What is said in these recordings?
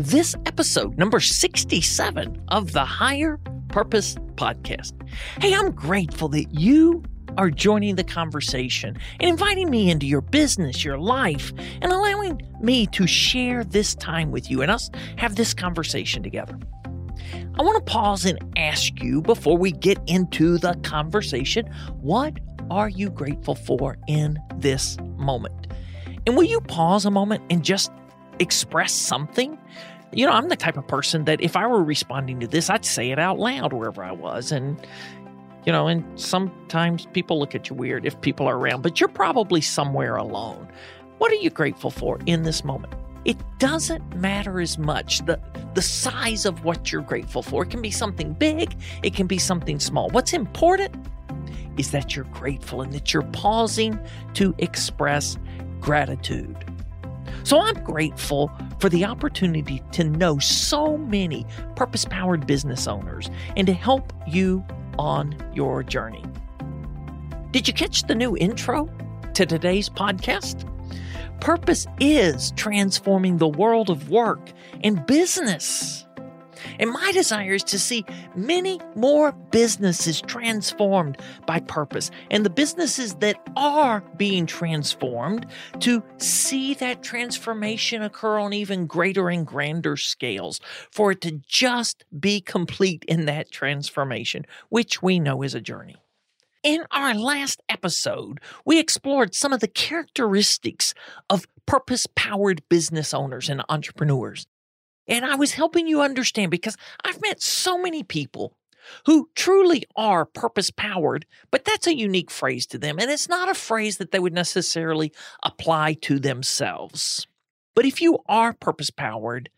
this episode, number 67 of the Higher Purpose Podcast. Hey, I'm grateful that you are joining the conversation and inviting me into your business, your life, and allowing me to share this time with you and us have this conversation together. I want to pause and ask you before we get into the conversation what are you grateful for in this moment? And will you pause a moment and just express something? You know, I'm the type of person that if I were responding to this, I'd say it out loud wherever I was. And, you know, and sometimes people look at you weird if people are around, but you're probably somewhere alone. What are you grateful for in this moment? It doesn't matter as much the the size of what you're grateful for. It can be something big, it can be something small. What's important is that you're grateful and that you're pausing to express gratitude. So I'm grateful for the opportunity to know so many purpose powered business owners and to help you on your journey. Did you catch the new intro to today's podcast? Purpose is transforming the world of work and business. And my desire is to see many more businesses transformed by purpose, and the businesses that are being transformed to see that transformation occur on even greater and grander scales, for it to just be complete in that transformation, which we know is a journey. In our last episode, we explored some of the characteristics of purpose powered business owners and entrepreneurs. And I was helping you understand because I've met so many people who truly are purpose powered, but that's a unique phrase to them. And it's not a phrase that they would necessarily apply to themselves. But if you are purpose powered,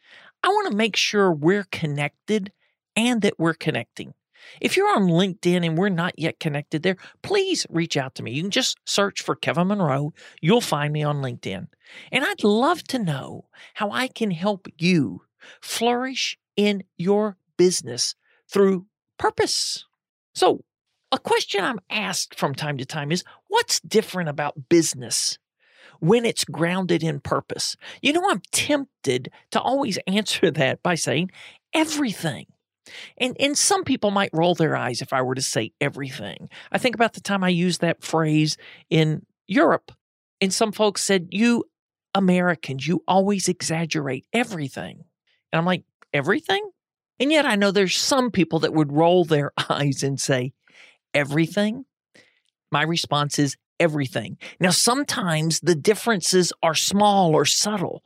I want to make sure we're connected and that we're connecting. If you're on LinkedIn and we're not yet connected there, please reach out to me. You can just search for Kevin Monroe. You'll find me on LinkedIn. And I'd love to know how I can help you flourish in your business through purpose. So, a question I'm asked from time to time is what's different about business when it's grounded in purpose? You know, I'm tempted to always answer that by saying everything. And and some people might roll their eyes if I were to say everything. I think about the time I used that phrase in Europe, and some folks said, "You Americans, you always exaggerate everything." And I'm like, everything? And yet I know there's some people that would roll their eyes and say, everything? My response is everything. Now, sometimes the differences are small or subtle,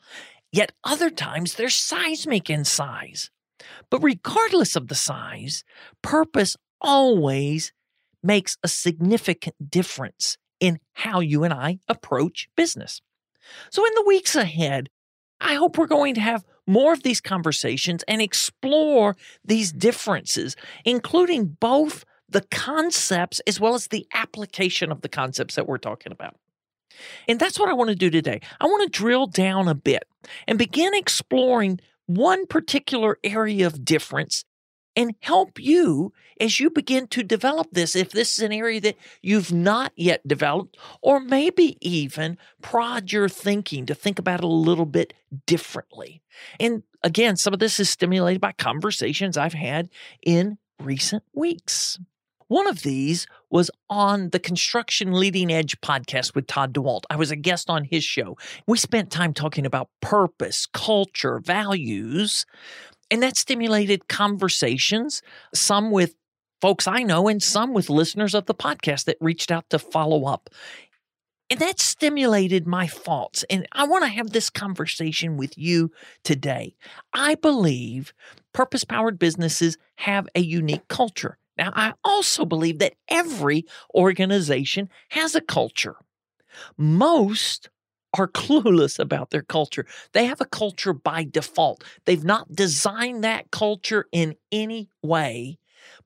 yet other times they're seismic in size. But regardless of the size, purpose always makes a significant difference in how you and I approach business. So, in the weeks ahead, I hope we're going to have more of these conversations and explore these differences, including both the concepts as well as the application of the concepts that we're talking about. And that's what I want to do today. I want to drill down a bit and begin exploring one particular area of difference and help you as you begin to develop this. If this is an area that you've not yet developed, or maybe even prod your thinking to think about it a little bit differently. And again, some of this is stimulated by conversations I've had in recent weeks. One of these was on the Construction Leading Edge podcast with Todd DeWalt. I was a guest on his show. We spent time talking about purpose, culture, values, and that stimulated conversations, some with folks I know and some with listeners of the podcast that reached out to follow up. And that stimulated my thoughts. And I want to have this conversation with you today. I believe purpose powered businesses have a unique culture. Now, I also believe that every organization has a culture. Most are clueless about their culture. They have a culture by default. They've not designed that culture in any way,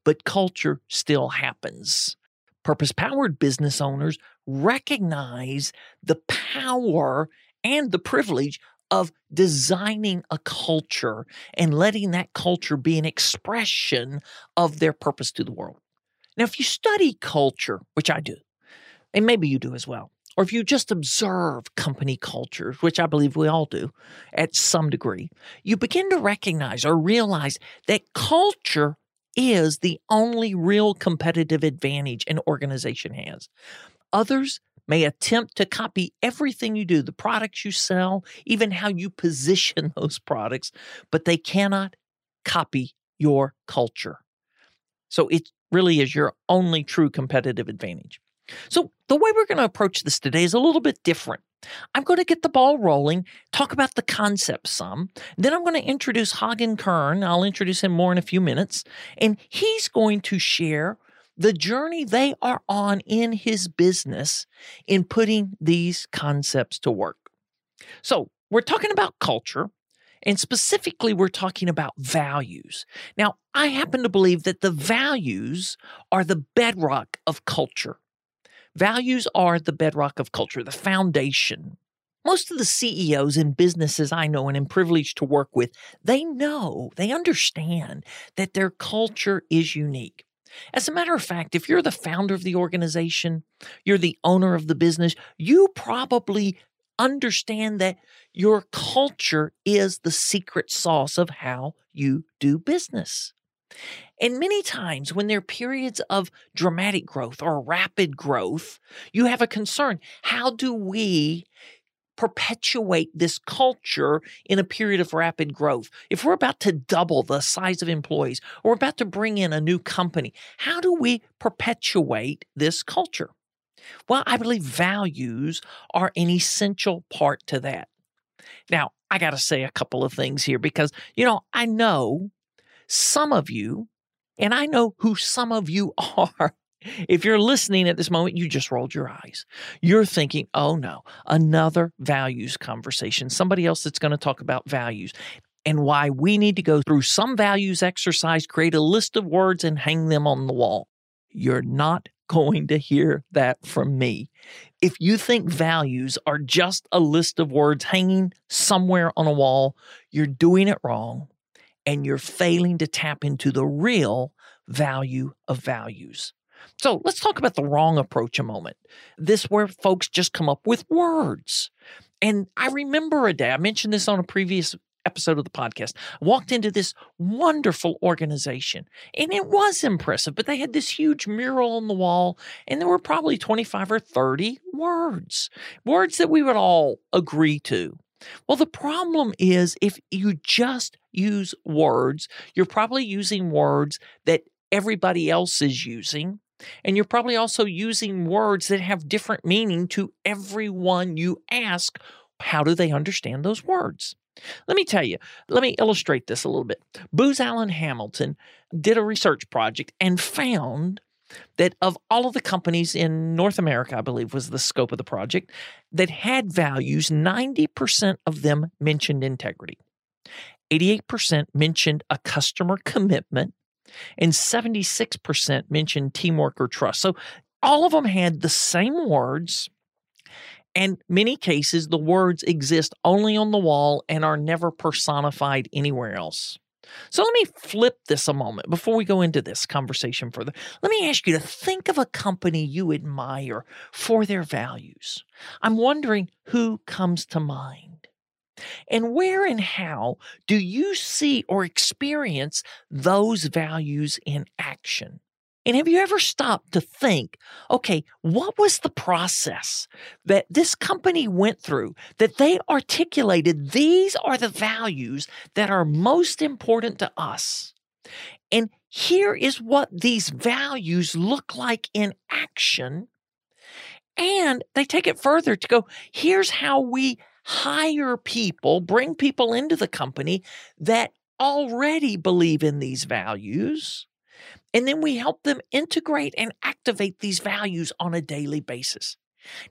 but culture still happens. Purpose powered business owners recognize the power and the privilege of designing a culture and letting that culture be an expression of their purpose to the world. Now, if you study culture, which I do, and maybe you do as well, or if you just observe company cultures, which I believe we all do at some degree, you begin to recognize or realize that culture is the only real competitive advantage an organization has. Others may attempt to copy everything you do, the products you sell, even how you position those products, but they cannot copy your culture. So it really is your only true competitive advantage. So the way we're going to approach this today is a little bit different. I'm going to get the ball rolling, talk about the concept some. Then I'm going to introduce Hagen Kern. I'll introduce him more in a few minutes. And he's going to share the journey they are on in his business in putting these concepts to work. So, we're talking about culture, and specifically, we're talking about values. Now, I happen to believe that the values are the bedrock of culture. Values are the bedrock of culture, the foundation. Most of the CEOs in businesses I know and am privileged to work with, they know, they understand that their culture is unique. As a matter of fact, if you're the founder of the organization, you're the owner of the business, you probably understand that your culture is the secret sauce of how you do business. And many times, when there are periods of dramatic growth or rapid growth, you have a concern. How do we perpetuate this culture in a period of rapid growth. If we're about to double the size of employees or we're about to bring in a new company, how do we perpetuate this culture? Well, I believe values are an essential part to that. Now, I got to say a couple of things here because, you know, I know some of you, and I know who some of you are if you're listening at this moment, you just rolled your eyes. You're thinking, oh no, another values conversation, somebody else that's going to talk about values and why we need to go through some values exercise, create a list of words, and hang them on the wall. You're not going to hear that from me. If you think values are just a list of words hanging somewhere on a wall, you're doing it wrong and you're failing to tap into the real value of values. So let's talk about the wrong approach a moment. This where folks just come up with words. And I remember a day, I mentioned this on a previous episode of the podcast. I walked into this wonderful organization and it was impressive, but they had this huge mural on the wall and there were probably 25 or 30 words, words that we would all agree to. Well, the problem is if you just use words, you're probably using words that everybody else is using and you're probably also using words that have different meaning to everyone you ask. How do they understand those words? Let me tell you, let me illustrate this a little bit. Booz Allen Hamilton did a research project and found that of all of the companies in North America, I believe was the scope of the project, that had values, 90% of them mentioned integrity. 88% mentioned a customer commitment and 76% mentioned teamwork or trust. So all of them had the same words. And many cases, the words exist only on the wall and are never personified anywhere else. So let me flip this a moment before we go into this conversation further. Let me ask you to think of a company you admire for their values. I'm wondering who comes to mind. And where and how do you see or experience those values in action? And have you ever stopped to think, okay, what was the process that this company went through that they articulated? These are the values that are most important to us. And here is what these values look like in action. And they take it further to go, here's how we hire people, bring people into the company that already believe in these values. And then we help them integrate and activate these values on a daily basis.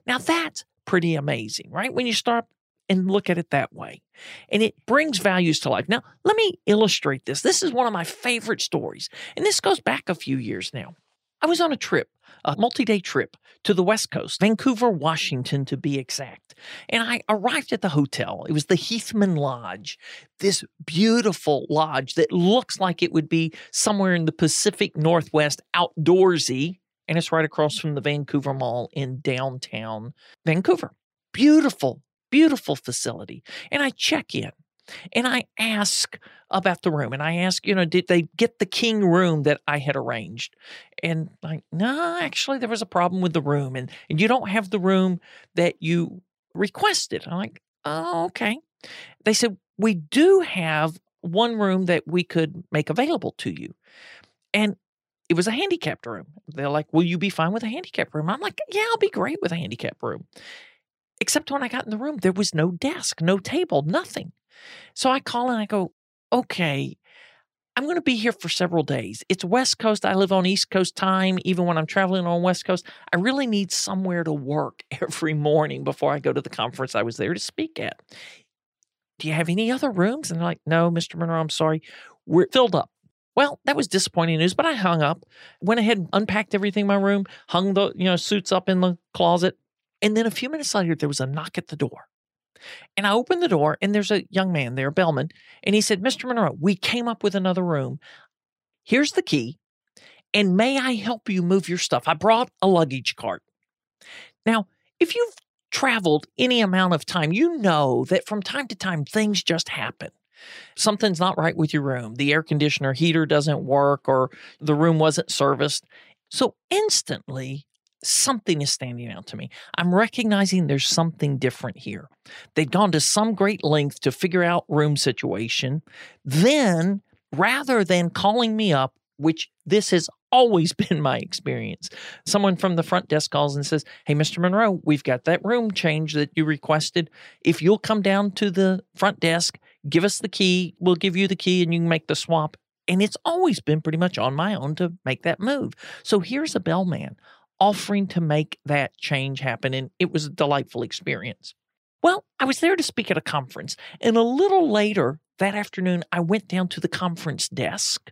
Now, that's pretty amazing, right? When you start and look at it that way. And it brings values to life. Now, let me illustrate this. This is one of my favorite stories. And this goes back a few years now. I was on a trip, a multi day trip to the West Coast, Vancouver, Washington to be exact. And I arrived at the hotel. It was the Heathman Lodge, this beautiful lodge that looks like it would be somewhere in the Pacific Northwest, outdoorsy. And it's right across from the Vancouver Mall in downtown Vancouver. Beautiful, beautiful facility. And I check in and I ask about the room and I ask, you know, did they get the king room that I had arranged? And like, no, actually there was a problem with the room and, and you don't have the room that you requested. I'm like, oh, okay. They said, we do have one room that we could make available to you. And it was a handicapped room. They're like, will you be fine with a handicapped room? I'm like, yeah, I'll be great with a handicapped room. Except when I got in the room, there was no desk, no table, nothing. So I call and I go, okay, I'm going to be here for several days. It's West Coast. I live on East Coast time. Even when I'm traveling on West Coast, I really need somewhere to work every morning before I go to the conference I was there to speak at. Do you have any other rooms? And they're like, no, Mr. Monroe, I'm sorry. We're filled up. Well, that was disappointing news, but I hung up, went ahead, and unpacked everything in my room, hung the you know suits up in the closet, and then a few minutes later, there was a knock at the door. And I opened the door, and there's a young man there, bellman, and he said, Mr. Monroe, we came up with another room. Here's the key, and may I help you move your stuff? I brought a luggage cart. Now, if you've traveled any amount of time, you know that from time to time things just happen. Something's not right with your room. The air conditioner heater doesn't work, or the room wasn't serviced. So instantly, something is standing out to me. I'm recognizing there's something different here. They've gone to some great length to figure out room situation. Then, rather than calling me up, which this has always been my experience, someone from the front desk calls and says, Hey, Mr. Monroe, we've got that room change that you requested. If you'll come down to the front desk, give us the key, we'll give you the key and you can make the swap. And it's always been pretty much on my own to make that move. So here's a bellman offering to make that change happen. And it was a delightful experience. Well, I was there to speak at a conference, and a little later that afternoon, I went down to the conference desk,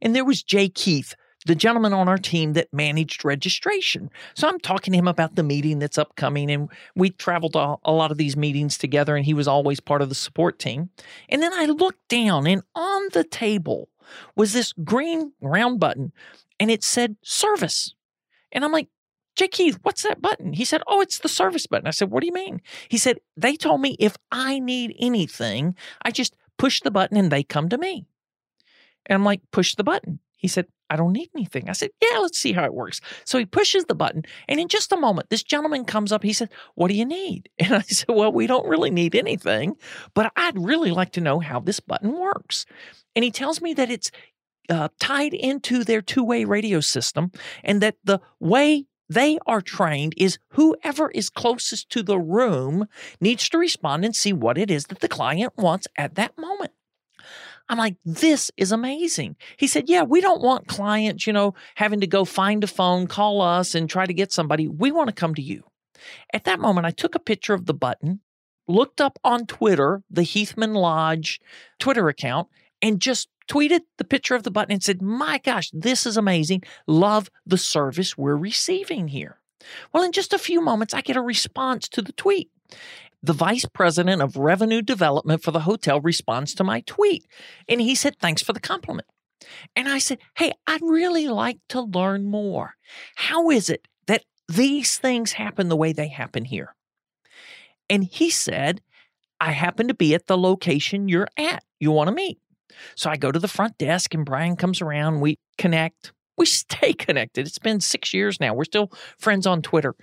and there was Jay Keith, the gentleman on our team that managed registration. So I'm talking to him about the meeting that's upcoming, and we traveled a, a lot of these meetings together, and he was always part of the support team. And then I looked down, and on the table was this green round button, and it said service. And I'm like, Jay Keith, what's that button? He said, Oh, it's the service button. I said, What do you mean? He said, They told me if I need anything, I just push the button and they come to me. And I'm like, Push the button. He said, I don't need anything. I said, Yeah, let's see how it works. So he pushes the button. And in just a moment, this gentleman comes up. He said, What do you need? And I said, Well, we don't really need anything, but I'd really like to know how this button works. And he tells me that it's uh, tied into their two way radio system, and that the way they are trained is whoever is closest to the room needs to respond and see what it is that the client wants at that moment. I'm like, this is amazing. He said, Yeah, we don't want clients, you know, having to go find a phone, call us, and try to get somebody. We want to come to you. At that moment, I took a picture of the button, looked up on Twitter, the Heathman Lodge Twitter account, and just tweeted the picture of the button and said, My gosh, this is amazing. Love the service we're receiving here. Well, in just a few moments, I get a response to the tweet. The vice president of revenue development for the hotel responds to my tweet. And he said, Thanks for the compliment. And I said, Hey, I'd really like to learn more. How is it that these things happen the way they happen here? And he said, I happen to be at the location you're at. You want to meet? So I go to the front desk and Brian comes around. We connect. We stay connected. It's been six years now. We're still friends on Twitter.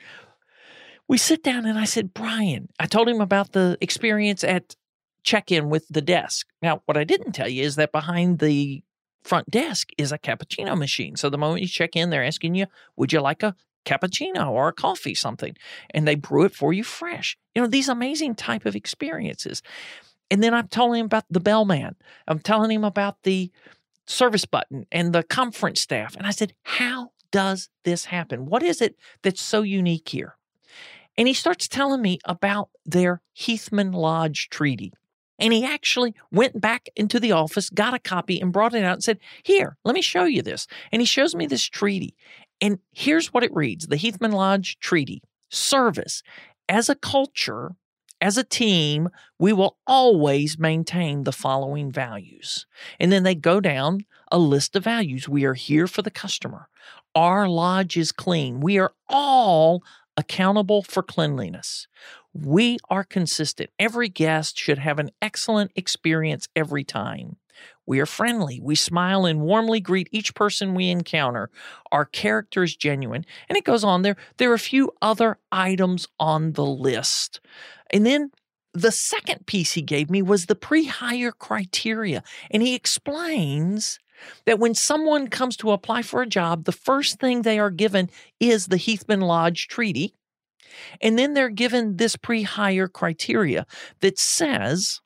We sit down and I said, Brian, I told him about the experience at check in with the desk. Now, what I didn't tell you is that behind the front desk is a cappuccino machine. So the moment you check in, they're asking you, would you like a cappuccino or a coffee, something? And they brew it for you fresh. You know, these amazing type of experiences. And then I'm telling him about the bellman. I'm telling him about the service button and the conference staff. And I said, How does this happen? What is it that's so unique here? And he starts telling me about their Heathman Lodge Treaty. And he actually went back into the office, got a copy, and brought it out and said, Here, let me show you this. And he shows me this treaty. And here's what it reads the Heathman Lodge Treaty Service. As a culture, as a team, we will always maintain the following values. And then they go down a list of values. We are here for the customer. Our lodge is clean. We are all accountable for cleanliness. We are consistent. Every guest should have an excellent experience every time. We are friendly. We smile and warmly greet each person we encounter. Our character is genuine. And it goes on there. There are a few other items on the list. And then the second piece he gave me was the pre hire criteria. And he explains that when someone comes to apply for a job, the first thing they are given is the Heathman Lodge Treaty. And then they're given this pre hire criteria that says,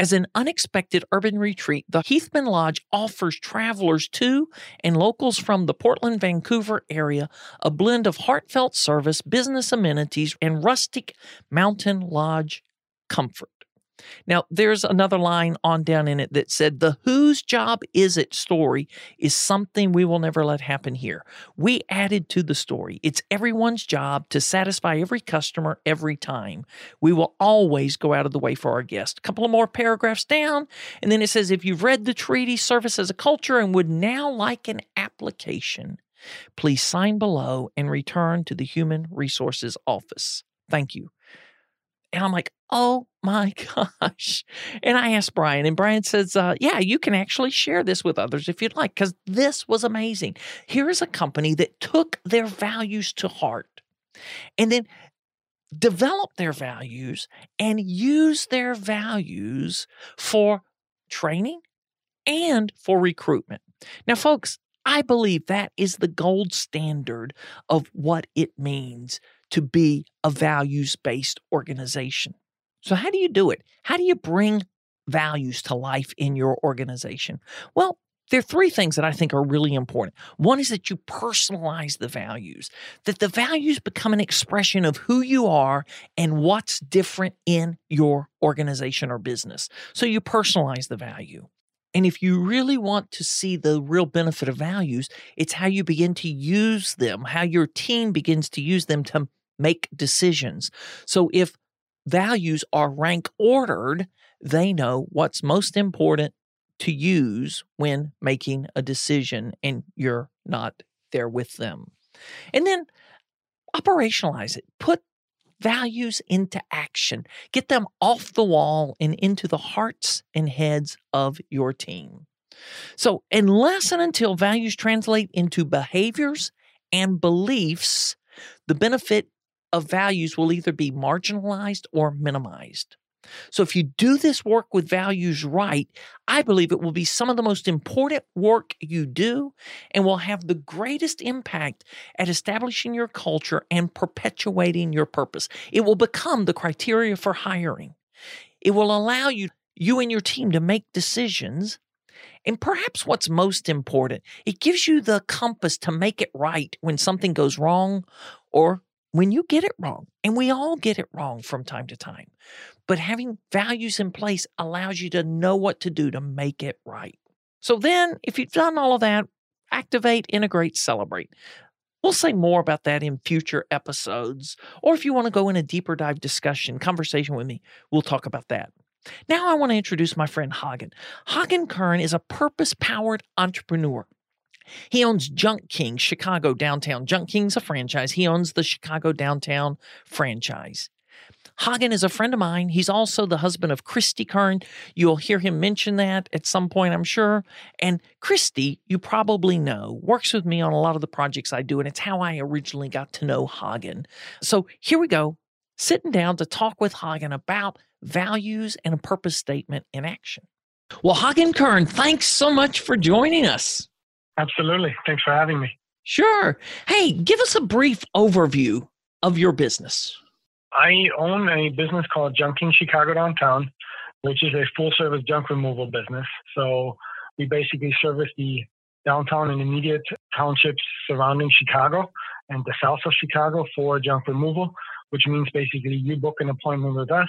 as an unexpected urban retreat, the Heathman Lodge offers travelers to and locals from the Portland, Vancouver area a blend of heartfelt service, business amenities, and rustic mountain lodge comfort. Now, there's another line on down in it that said, The whose job is it story is something we will never let happen here. We added to the story. It's everyone's job to satisfy every customer every time. We will always go out of the way for our guests. A couple of more paragraphs down, and then it says, If you've read the treaty, service as a culture, and would now like an application, please sign below and return to the Human Resources Office. Thank you. And I'm like, oh my gosh. And I asked Brian, and Brian says, uh, yeah, you can actually share this with others if you'd like, because this was amazing. Here is a company that took their values to heart and then developed their values and used their values for training and for recruitment. Now, folks, I believe that is the gold standard of what it means to be a values based organization. So, how do you do it? How do you bring values to life in your organization? Well, there are three things that I think are really important. One is that you personalize the values, that the values become an expression of who you are and what's different in your organization or business. So you personalize the value. And if you really want to see the real benefit of values, it's how you begin to use them, how your team begins to use them to make decisions. So if values are rank ordered, they know what's most important to use when making a decision and you're not there with them. And then operationalize it. Put values into action. Get them off the wall and into the hearts and heads of your team. So, unless and until values translate into behaviors and beliefs, the benefit of values will either be marginalized or minimized. So, if you do this work with values right, I believe it will be some of the most important work you do and will have the greatest impact at establishing your culture and perpetuating your purpose. It will become the criteria for hiring. It will allow you, you and your team to make decisions. And perhaps what's most important, it gives you the compass to make it right when something goes wrong or when you get it wrong, and we all get it wrong from time to time, but having values in place allows you to know what to do to make it right. So then, if you've done all of that, activate, integrate, celebrate. We'll say more about that in future episodes. Or if you want to go in a deeper dive discussion, conversation with me, we'll talk about that. Now, I want to introduce my friend Hagen. Hagen Kern is a purpose powered entrepreneur. He owns Junk King, Chicago downtown. Junk King's a franchise. He owns the Chicago downtown franchise. Hagen is a friend of mine. He's also the husband of Christy Kern. You'll hear him mention that at some point, I'm sure. And Christy, you probably know, works with me on a lot of the projects I do, and it's how I originally got to know Hagen. So here we go, sitting down to talk with Hagen about values and a purpose statement in action. Well, Hagen Kern, thanks so much for joining us. Absolutely. Thanks for having me. Sure. Hey, give us a brief overview of your business. I own a business called Junk King Chicago Downtown, which is a full service junk removal business. So we basically service the downtown and immediate townships surrounding Chicago and the south of Chicago for junk removal. which means basically you book an appointment with us.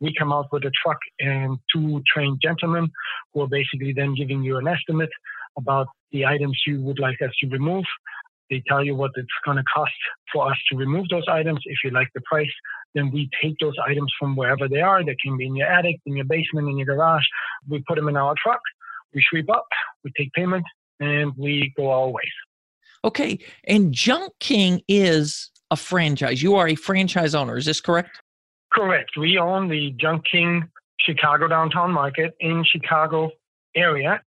We come out with a truck and two trained gentlemen who are basically then giving you an estimate about the items you would like us to remove. They tell you what it's going to cost for us to remove those items. If you like the price, then we take those items from wherever they are. They can be in your attic, in your basement, in your garage. We put them in our truck. We sweep up. We take payment, and we go our ways. Okay. And Junk King is a franchise. You are a franchise owner. Is this correct? Correct. We own the Junk King Chicago downtown market in Chicago area.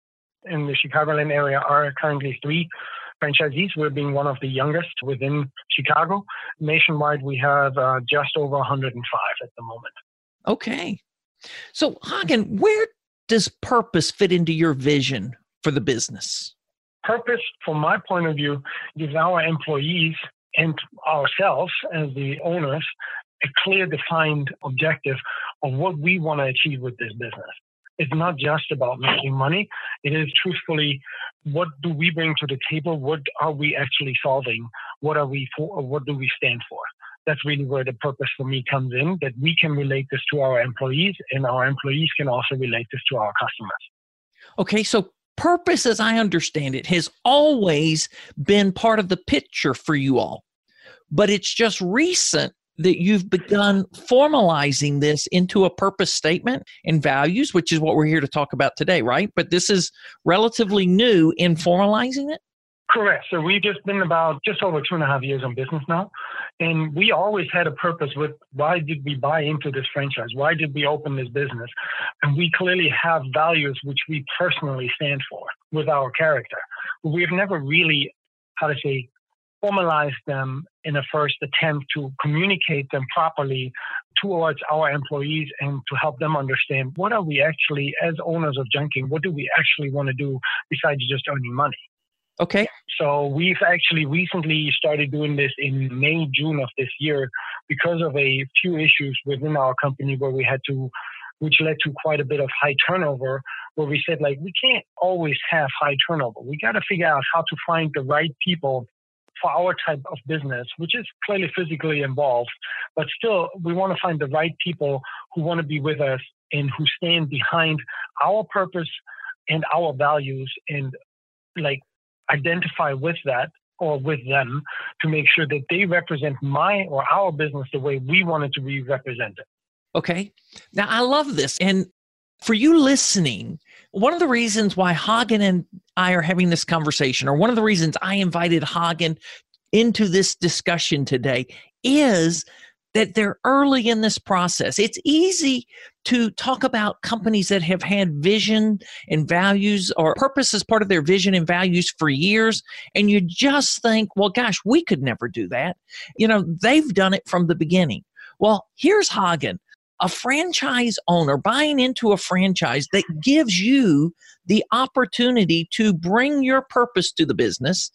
In the Chicagoland area are currently three franchisees. We're being one of the youngest within Chicago. Nationwide, we have uh, just over 105 at the moment. Okay. So, Hagen, where does purpose fit into your vision for the business? Purpose, from my point of view, gives our employees and ourselves as the owners a clear defined objective of what we want to achieve with this business. It's not just about making money. It is truthfully what do we bring to the table? What are we actually solving? What are we for? What do we stand for? That's really where the purpose for me comes in, that we can relate this to our employees and our employees can also relate this to our customers. Okay, so purpose, as I understand it, has always been part of the picture for you all. But it's just recent that you've begun formalizing this into a purpose statement and values, which is what we're here to talk about today, right? But this is relatively new in formalizing it? Correct. So we've just been about just over two and a half years on business now. And we always had a purpose with why did we buy into this franchise? Why did we open this business? And we clearly have values which we personally stand for with our character. We've never really, how to say, formalize them in a first attempt to communicate them properly towards our employees and to help them understand what are we actually as owners of Junk King what do we actually want to do besides just earning money? Okay. So we've actually recently started doing this in may june of this year because of a few issues within our company where we had to which led to quite a bit of high turnover where we said like we can't always have high turnover. We got to figure out how to find the right people for our type of business, which is clearly physically involved, but still we want to find the right people who want to be with us and who stand behind our purpose and our values and like identify with that or with them to make sure that they represent my or our business the way we want it to be represented. Okay. Now I love this. And for you listening, one of the reasons why Hagen and I are having this conversation, or one of the reasons I invited Hagen into this discussion today, is that they're early in this process. It's easy to talk about companies that have had vision and values or purpose as part of their vision and values for years. And you just think, well, gosh, we could never do that. You know, they've done it from the beginning. Well, here's Hagen a franchise owner buying into a franchise that gives you the opportunity to bring your purpose to the business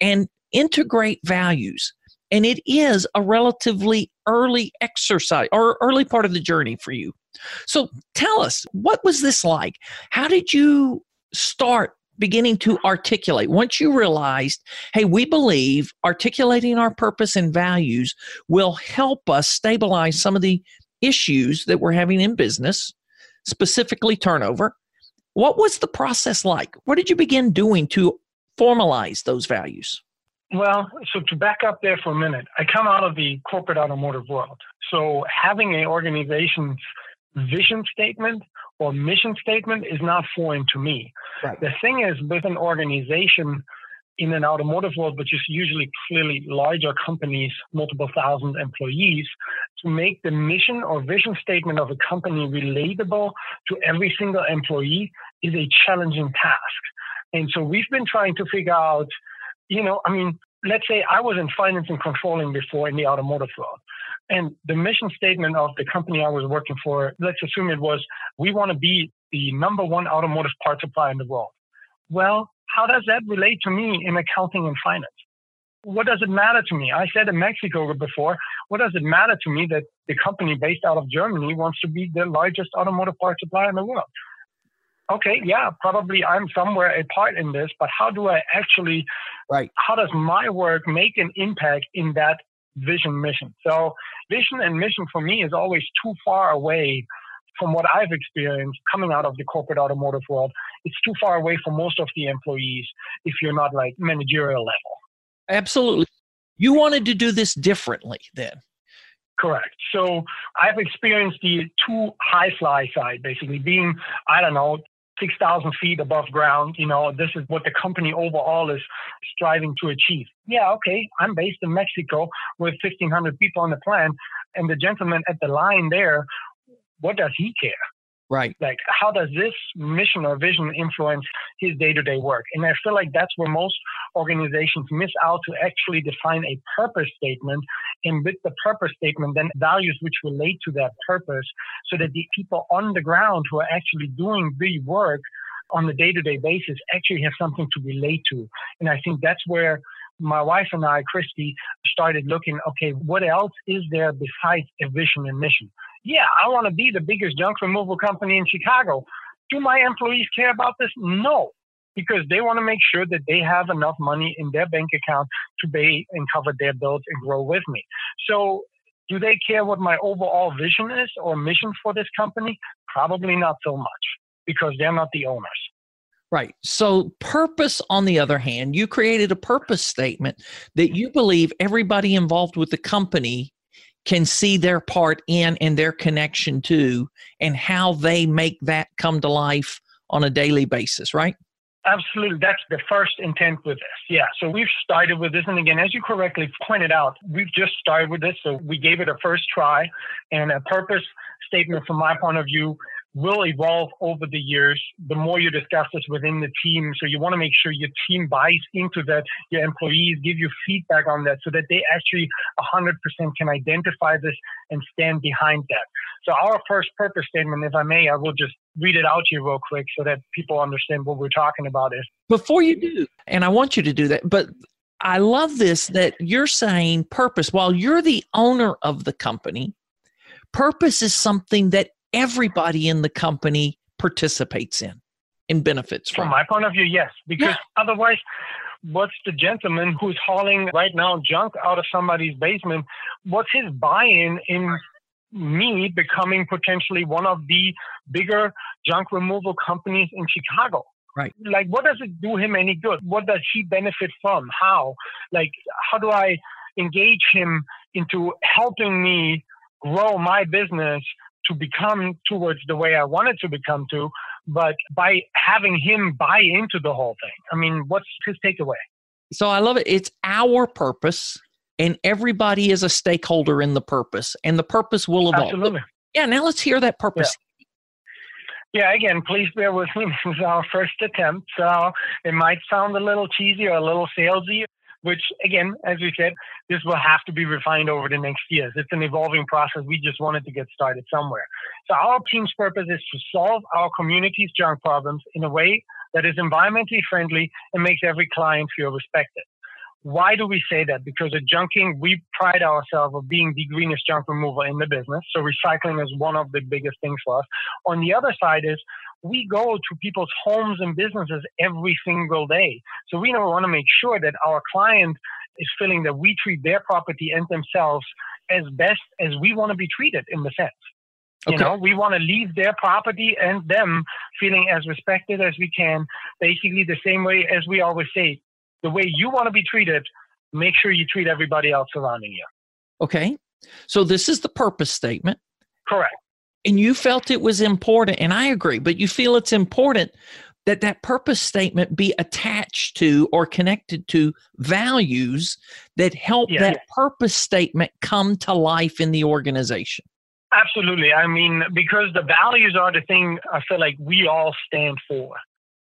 and integrate values. And it is a relatively early exercise or early part of the journey for you. So tell us, what was this like? How did you start beginning to articulate once you realized hey we believe articulating our purpose and values will help us stabilize some of the issues that we're having in business, specifically turnover. What was the process like? What did you begin doing to formalize those values? Well, so to back up there for a minute, I come out of the corporate automotive world. So having an organization's vision statement or mission statement is not foreign to me. Right. The thing is, with an organization, in an automotive world, which is usually clearly larger companies, multiple thousand employees, to make the mission or vision statement of a company relatable to every single employee is a challenging task. And so we've been trying to figure out, you know, I mean, let's say I was in finance and controlling before in the automotive world. And the mission statement of the company I was working for, let's assume it was, we want to be the number one automotive part supplier in the world. Well, how does that relate to me in accounting and finance? What does it matter to me? I said in Mexico before, what does it matter to me that the company based out of Germany wants to be the largest automotive parts supplier in the world? Okay, yeah, probably I'm somewhere a part in this, but how do I actually, right? How does my work make an impact in that vision mission. So vision and mission for me is always too far away from what I've experienced coming out of the corporate automotive world. It's too far away for most of the employees if you're not like managerial level. Absolutely. You wanted to do this differently then. Correct. So I've experienced the two high fly side, basically being, I don't know, 6,000 feet above ground. You know, this is what the company overall is striving to achieve. Yeah, okay, I'm based in Mexico with 1,500 people on the plant. And the gentleman at the line there, what does he care? Right. Like, how does this mission or vision influence his day to day work? And I feel like that's where most organizations miss out to actually define a purpose statement. And with the purpose statement, then values which relate to that purpose so that the people on the ground who are actually doing the work on the day to day basis actually have something to relate to. And I think that's where my wife and I, Christy, started looking, okay, what else is there besides a vision and mission? Yeah, I want to be the biggest junk removal company in Chicago. Do my employees care about this? No, because they want to make sure that they have enough money in their bank account to pay and cover their bills and grow with me. So, do they care what my overall vision is or mission for this company? Probably not so much because they're not the owners. Right. So, purpose, on the other hand, you created a purpose statement that you believe everybody involved with the company can see their part in and their connection to, and how they make that come to life on a daily basis, right? Absolutely. That's the first intent with this. Yeah. So we've started with this. And again, as you correctly pointed out, we've just started with this. So we gave it a first try and a purpose statement from my point of view will evolve over the years the more you discuss this within the team. So you want to make sure your team buys into that, your employees give you feedback on that so that they actually 100% can identify this and stand behind that. So our first purpose statement, if I may, I will just read it out to you real quick so that people understand what we're talking about is. Before you do, and I want you to do that, but I love this that you're saying purpose while you're the owner of the company. Purpose is something that everybody in the company participates in and benefits from. From my point of view, yes, because yeah. otherwise, what's the gentleman who's hauling right now junk out of somebody's basement? What's his buy-in in me becoming potentially one of the bigger junk removal companies in Chicago? Right. Like, what does it do him any good? What does he benefit from? How? Like, how do I engage him into helping me grow my business to become towards the way I wanted to become to, but by having him buy into the whole thing. I mean, what's his takeaway? So I love it. It's our purpose, and everybody is a stakeholder in the purpose, and the purpose will evolve. Absolutely. Yeah, now let's hear that purpose. Yeah. yeah again, please bear with me. This is our first attempt, so it might sound a little cheesy or a little salesy which again, as we said, this will have to be refined over the next years. It's an evolving process. We just wanted to get started somewhere. So our team's purpose is to solve our community's junk problems in a way that is environmentally friendly and makes every client feel respected. Why do we say that? Because at Junk King, we pride ourselves of being the greenest junk remover in the business. So recycling is one of the biggest things for us. On the other side is we go to people's homes and businesses every single day. So we want to make sure that our client is feeling that we treat their property and themselves as best as we want to be treated in the sense. You know, we want to leave their property and them feeling as respected as we can, basically the same way as we always say, the way you want to be treated, make sure you treat everybody else surrounding you. Okay. So this is the purpose statement. Correct and you felt it was important and i agree but you feel it's important that that purpose statement be attached to or connected to values that help yeah. that purpose statement come to life in the organization. Absolutely. I mean because the values are the thing i feel like we all stand for.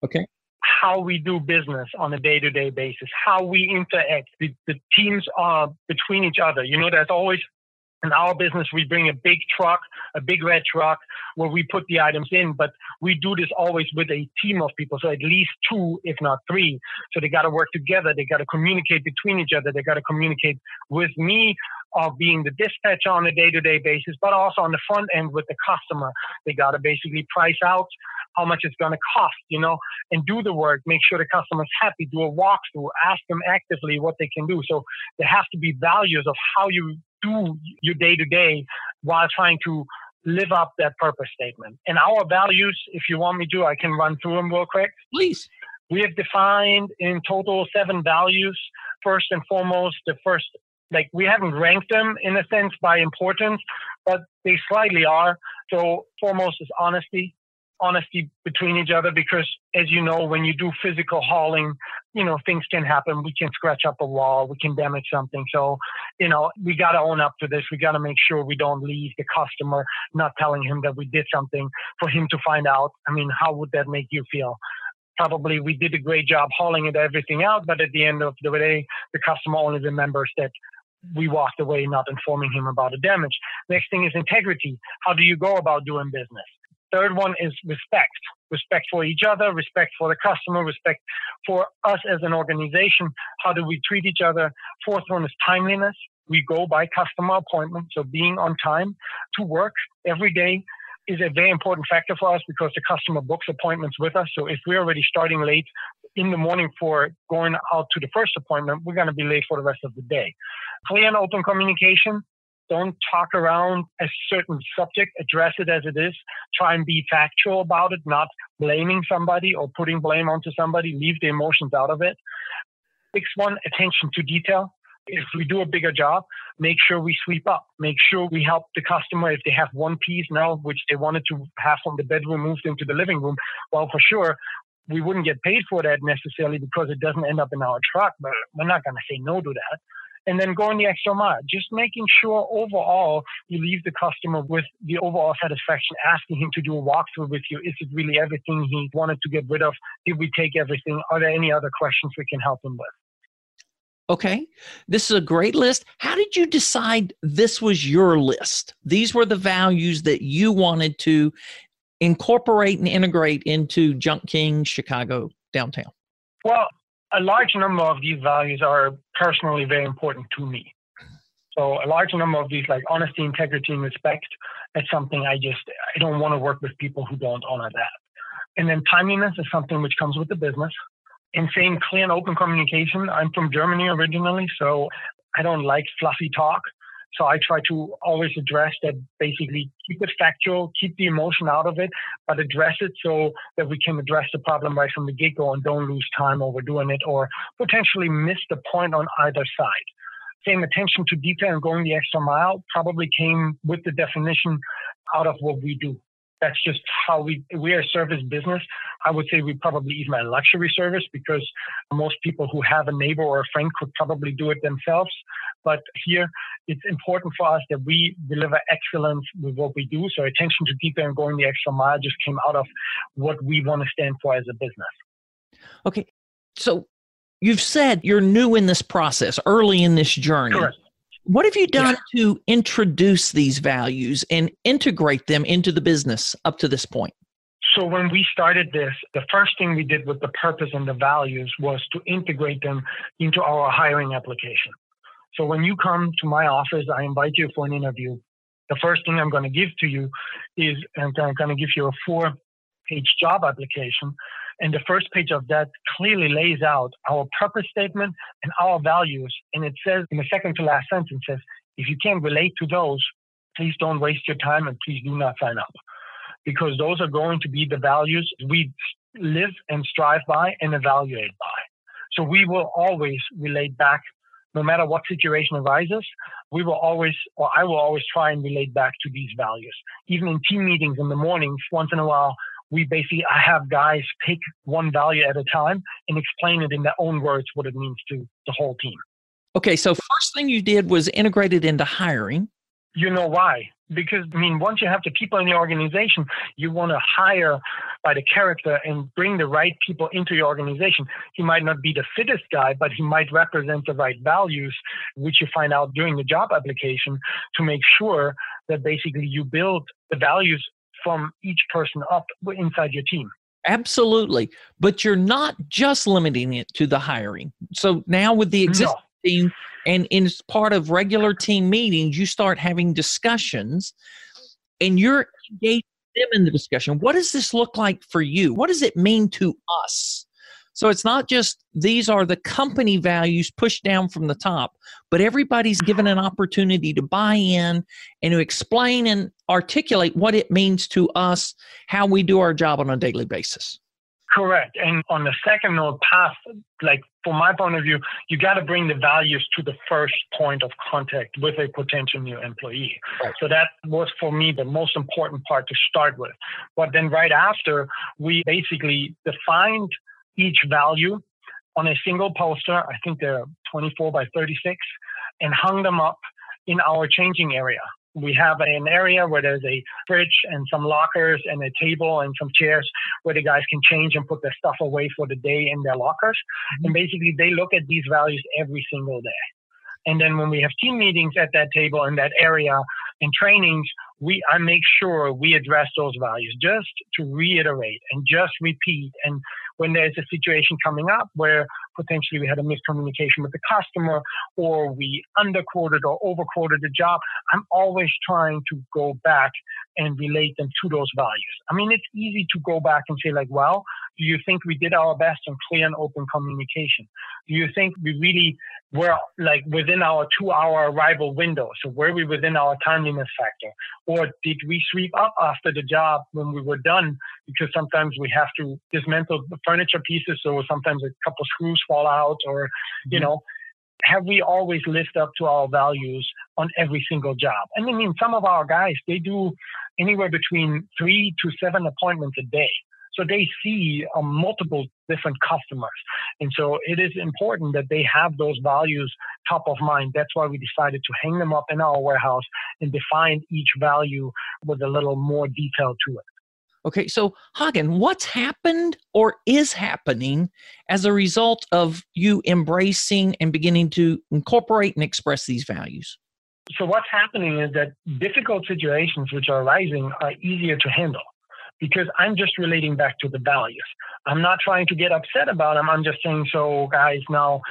Okay. How we do business on a day-to-day basis how we interact the, the teams are between each other. You know there's always in our business, we bring a big truck, a big red truck, where we put the items in. But we do this always with a team of people, so at least two, if not three. So they got to work together. They got to communicate between each other. They got to communicate with me of being the dispatcher on a day-to-day basis, but also on the front end with the customer. They got to basically price out how much it's going to cost, you know, and do the work, make sure the customer's happy, do a walkthrough, ask them actively what they can do. So there has to be values of how you do your day to day while trying to live up that purpose statement. And our values, if you want me to, I can run through them real quick. Please. We have defined in total seven values. First and foremost, the first, like we haven't ranked them in a sense by importance, but they slightly are. So foremost is honesty honesty between each other because as you know when you do physical hauling you know things can happen we can scratch up a wall we can damage something so you know we got to own up to this we got to make sure we don't leave the customer not telling him that we did something for him to find out i mean how would that make you feel probably we did a great job hauling it everything out but at the end of the day the customer only remembers that we walked away not informing him about the damage. Next thing is integrity. How do you go about doing business? Third one is respect. Respect for each other, respect for the customer, respect for us as an organization. How do we treat each other? Fourth one is timeliness. We go by customer appointment. So being on time to work every day is a very important factor for us because the customer books appointments with us. So if we're already starting late in the morning for going out to the first appointment, we're going to be late for the rest of the day. Clear and open communication. Don't talk around a certain subject, address it as it is. Try and be factual about it, not blaming somebody or putting blame onto somebody. Leave the emotions out of it. Sixth one, attention to detail. If we do a bigger job, make sure we sweep up. Make sure we help the customer if they have one piece now, which they wanted to have from the bedroom moved into the living room. Well, for sure, we wouldn't get paid for that necessarily because it doesn't end up in our truck, but we're not going to say no to that and then going the extra mile. Just making sure overall you leave the customer with the overall satisfaction, asking him to do a walkthrough with you. Is it really everything he wanted to get rid of? Did we take everything? Are there any other questions we can help him with? Okay. This is a great list. How did you decide this was your list? These were the values that you wanted to incorporate and integrate into Junk King Chicago downtown. Well, a large number of these values are personally very important to me. So a large number of these, like honesty, integrity, and respect, it's something I just I don't want to work with people who don't honor that. And then timeliness is something which comes with the business. And same clear and open communication. I'm from Germany originally, so I don't like fluffy talk. So I try to always address that basically keep it factual, keep the emotion out of it, but address it so that we can address the problem right from the get go and don't lose time overdoing it or potentially miss the point on either side. Same attention to detail and going the extra mile probably came with the definition out of what we do that's just how we we're a service business. I would say we probably even a luxury service because most people who have a neighbor or a friend could probably do it themselves. But here, it's important for us that we deliver excellence with what we do. So attention to detail and going the extra mile just came out of what we want to stand for as a business. Okay, so you've said you're new in this process, early in this journey. Correct. What have you done yeah. to introduce these values and integrate them into the business up to this point? So, when we started this, the first thing we did with the purpose and the values was to integrate them into our hiring application. So, when you come to my office, I invite you for an interview. The first thing I'm going to give to you is I'm going to give you a four page job application and the first page of that clearly lays out our purpose statement and our values. And it says in the second to last sentence says, if you can't relate to those, please don't waste your time and please do not sign up. Because those are going to be the values we live and strive by and evaluate by. So we will always relate back, no matter what situation arises, we will always, or I will always try and relate back to these values. Even in team meetings in the mornings, once in a while, we basically I have guys pick one value at a time and explain it in their own words what it means to the whole team. Okay, so first thing you did was integrated into hiring. You know why? Because I mean, once you have the people in the organization, you want to hire by the character and bring the right people into your organization. He might not be the fittest guy, but he might represent the right values, which you find out during the job application to make sure that basically you build the values from each person up inside your team. Absolutely. But you're not just limiting it to the hiring. So now with the existing no. team and in part of regular team meetings, you start having discussions and you're engaged them in the discussion. What does this look like for you? What does it mean to us? So it's not just these are the company values pushed down from the top, but everybody's given an opportunity to buy in and to explain and articulate what it means to us, how we do our job on a daily basis. Correct. And on the second note path, like from my point of view, you got to bring the values to the first point of contact with a potential new employee. Right. So that was for me the most important part to start with. But then right after, we basically defined each value on a single poster. I think they're 24 by 36 and hung them up in our changing area we have an area where there's a fridge and some lockers and a table and some chairs where the guys can change and put their stuff away for the day in their lockers. Mm-hmm. And basically, they look at these values every single day. And then when we have team meetings at that table in that area and trainings, we I make sure we address those values just to reiterate and just repeat. And when there's a situation coming up where potentially we had a miscommunication with the customer or we underquoted or overquoted the job, I'm always trying to go back and relate them to those values. I mean, it's easy to go back and say, like, well, do you think we did our best in clear and open communication? Do you think we really were like within our two hour arrival window? So were we within our timeliness factor? Or did we sweep up after the job when we were done? Because sometimes we have to dismantle the furniture pieces. So sometimes a couple screws fall out or, mm-hmm. you know, have we always lived up to our values on every single job? And I mean, some of our guys, they do anywhere between three to seven appointments a day. So they see um, multiple different customers. And so it is important that they have those values top of mind. That's why we decided to hang them up in our warehouse and define each value with a little more detail to it. Okay, so Hagen, what's happened or is happening as a result of you embracing and beginning to incorporate and express these values? So, what's happening is that difficult situations which are arising are easier to handle because I'm just relating back to the values. I'm not trying to get upset about them. I'm just saying, so guys, now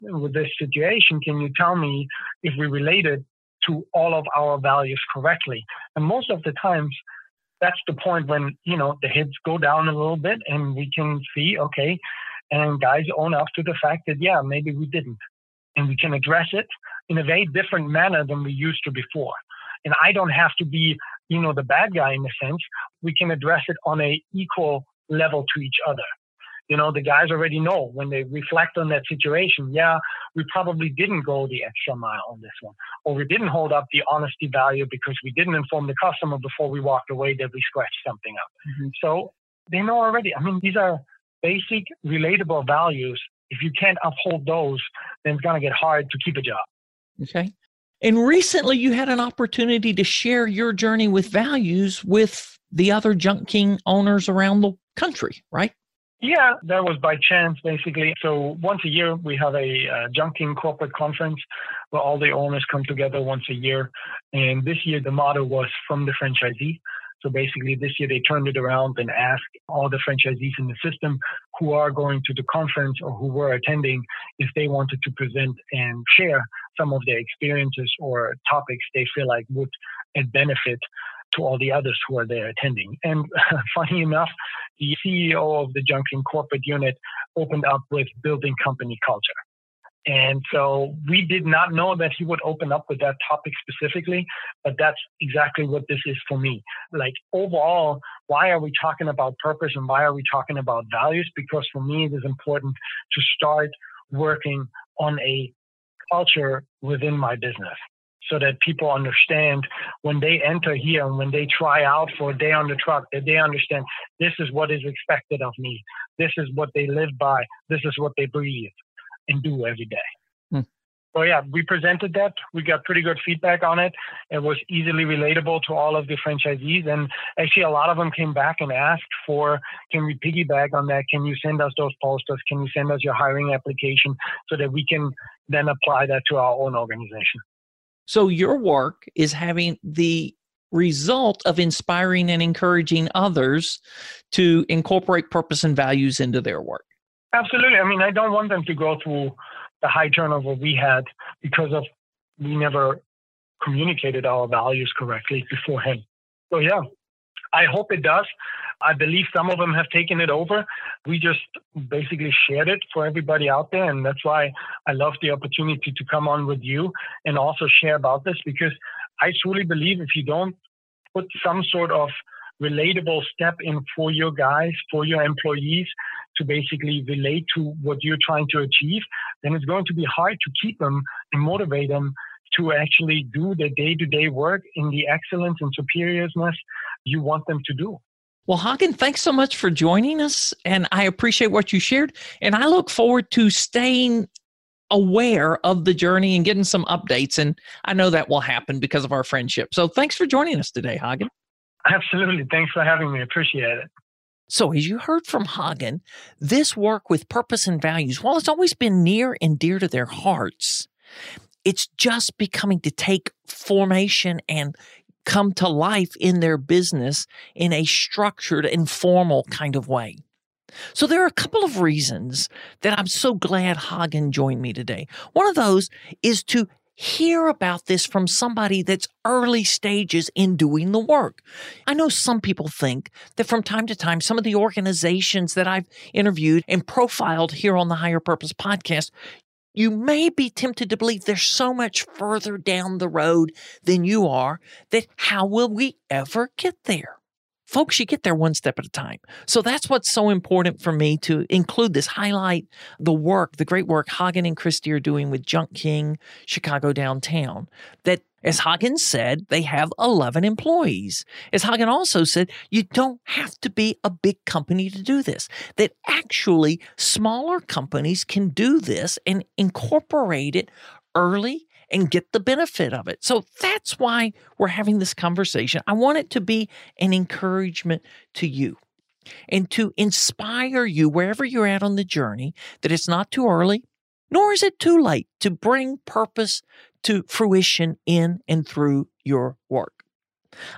with this situation, can you tell me if we related to all of our values correctly? And most of the times, that's the point when you know the heads go down a little bit and we can see okay and guys own up to the fact that yeah maybe we didn't and we can address it in a very different manner than we used to before and i don't have to be you know the bad guy in a sense we can address it on a equal level to each other you know, the guys already know when they reflect on that situation, yeah, we probably didn't go the extra mile on this one, or we didn't hold up the honesty value because we didn't inform the customer before we walked away that we scratched something up. Mm-hmm. So they know already. I mean, these are basic, relatable values. If you can't uphold those, then it's going to get hard to keep a job. Okay. And recently you had an opportunity to share your journey with values with the other Junk King owners around the country, right? Yeah, that was by chance, basically. So once a year, we have a uh, Junk King corporate conference where all the owners come together once a year. And this year, the motto was from the franchisee. So basically, this year they turned it around and asked all the franchisees in the system who are going to the conference or who were attending if they wanted to present and share some of their experiences or topics they feel like would add benefit to all the others who are there attending. And funny enough, the CEO of the Junk King corporate unit opened up with building company culture. And so we did not know that he would open up with that topic specifically, but that's exactly what this is for me. Like overall, why are we talking about purpose and why are we talking about values? Because for me, it is important to start working on a culture within my business so that people understand when they enter here and when they try out for a day on the truck that they understand this is what is expected of me this is what they live by this is what they breathe and do every day. Hmm. so yeah we presented that. We got pretty good feedback on it. It was easily relatable to all of the franchisees. And actually a lot of them came back and asked for can we piggyback on that? Can you send us those posters? Can you send us your hiring application so that we can then apply that to our own organization? So your work is having the result of inspiring and encouraging others to incorporate purpose and values into their work. Absolutely. I mean, I don't want them to go through the high turnover we had because of we never communicated our values correctly beforehand. So yeah, I hope it does. I believe some of them have taken it over. We just basically shared it for everybody out there. And that's why I love the opportunity to come on with you and also share about this because I truly believe if you don't put some sort of relatable step in for your guys, for your employees to basically relate to what you're trying to achieve, then it's going to be hard to keep them and motivate them to actually do the day to day work in the excellence and superiorness you want them to do. Well, Hagen, thanks so much for joining us. And I appreciate what you shared. And I look forward to staying aware of the journey and getting some updates. And I know that will happen because of our friendship. So thanks for joining us today, Hagen. Absolutely. Thanks for having me. Appreciate it. So, as you heard from Hagen, this work with purpose and values, while it's always been near and dear to their hearts, it's just becoming to take formation and come to life in their business in a structured and formal kind of way. So there are a couple of reasons that I'm so glad Hagen joined me today. One of those is to hear about this from somebody that's early stages in doing the work. I know some people think that from time to time, some of the organizations that I've interviewed and profiled here on the Higher Purpose podcast you may be tempted to believe they're so much further down the road than you are that how will we ever get there? Folks, you get there one step at a time. So that's what's so important for me to include this, highlight the work, the great work Hagen and Christy are doing with Junk King Chicago Downtown. That as Hagen said, they have 11 employees. As Hagen also said, you don't have to be a big company to do this. That actually smaller companies can do this and incorporate it early and get the benefit of it. So that's why we're having this conversation. I want it to be an encouragement to you and to inspire you wherever you're at on the journey that it's not too early, nor is it too late to bring purpose to fruition in and through your work.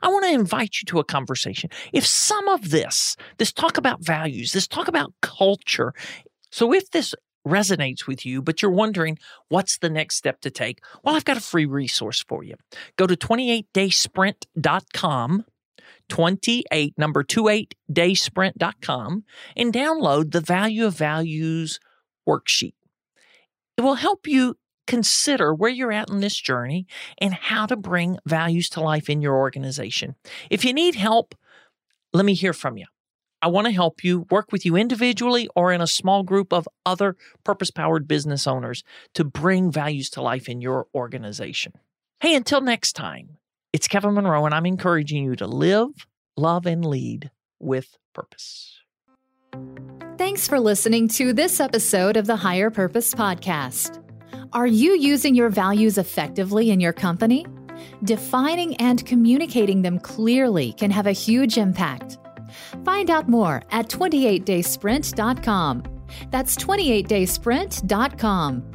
I want to invite you to a conversation. If some of this, this talk about values, this talk about culture, so if this resonates with you, but you're wondering what's the next step to take, well, I've got a free resource for you. Go to 28daysprint.com 28 number 28daysprint.com and download the value of values worksheet. It will help you consider where you're at in this journey and how to bring values to life in your organization. If you need help, let me hear from you. I want to help you work with you individually or in a small group of other purpose powered business owners to bring values to life in your organization. Hey, until next time, it's Kevin Monroe, and I'm encouraging you to live, love, and lead with purpose. Thanks for listening to this episode of the Higher Purpose Podcast. Are you using your values effectively in your company? Defining and communicating them clearly can have a huge impact. Find out more at 28daysprint.com. That's 28daysprint.com.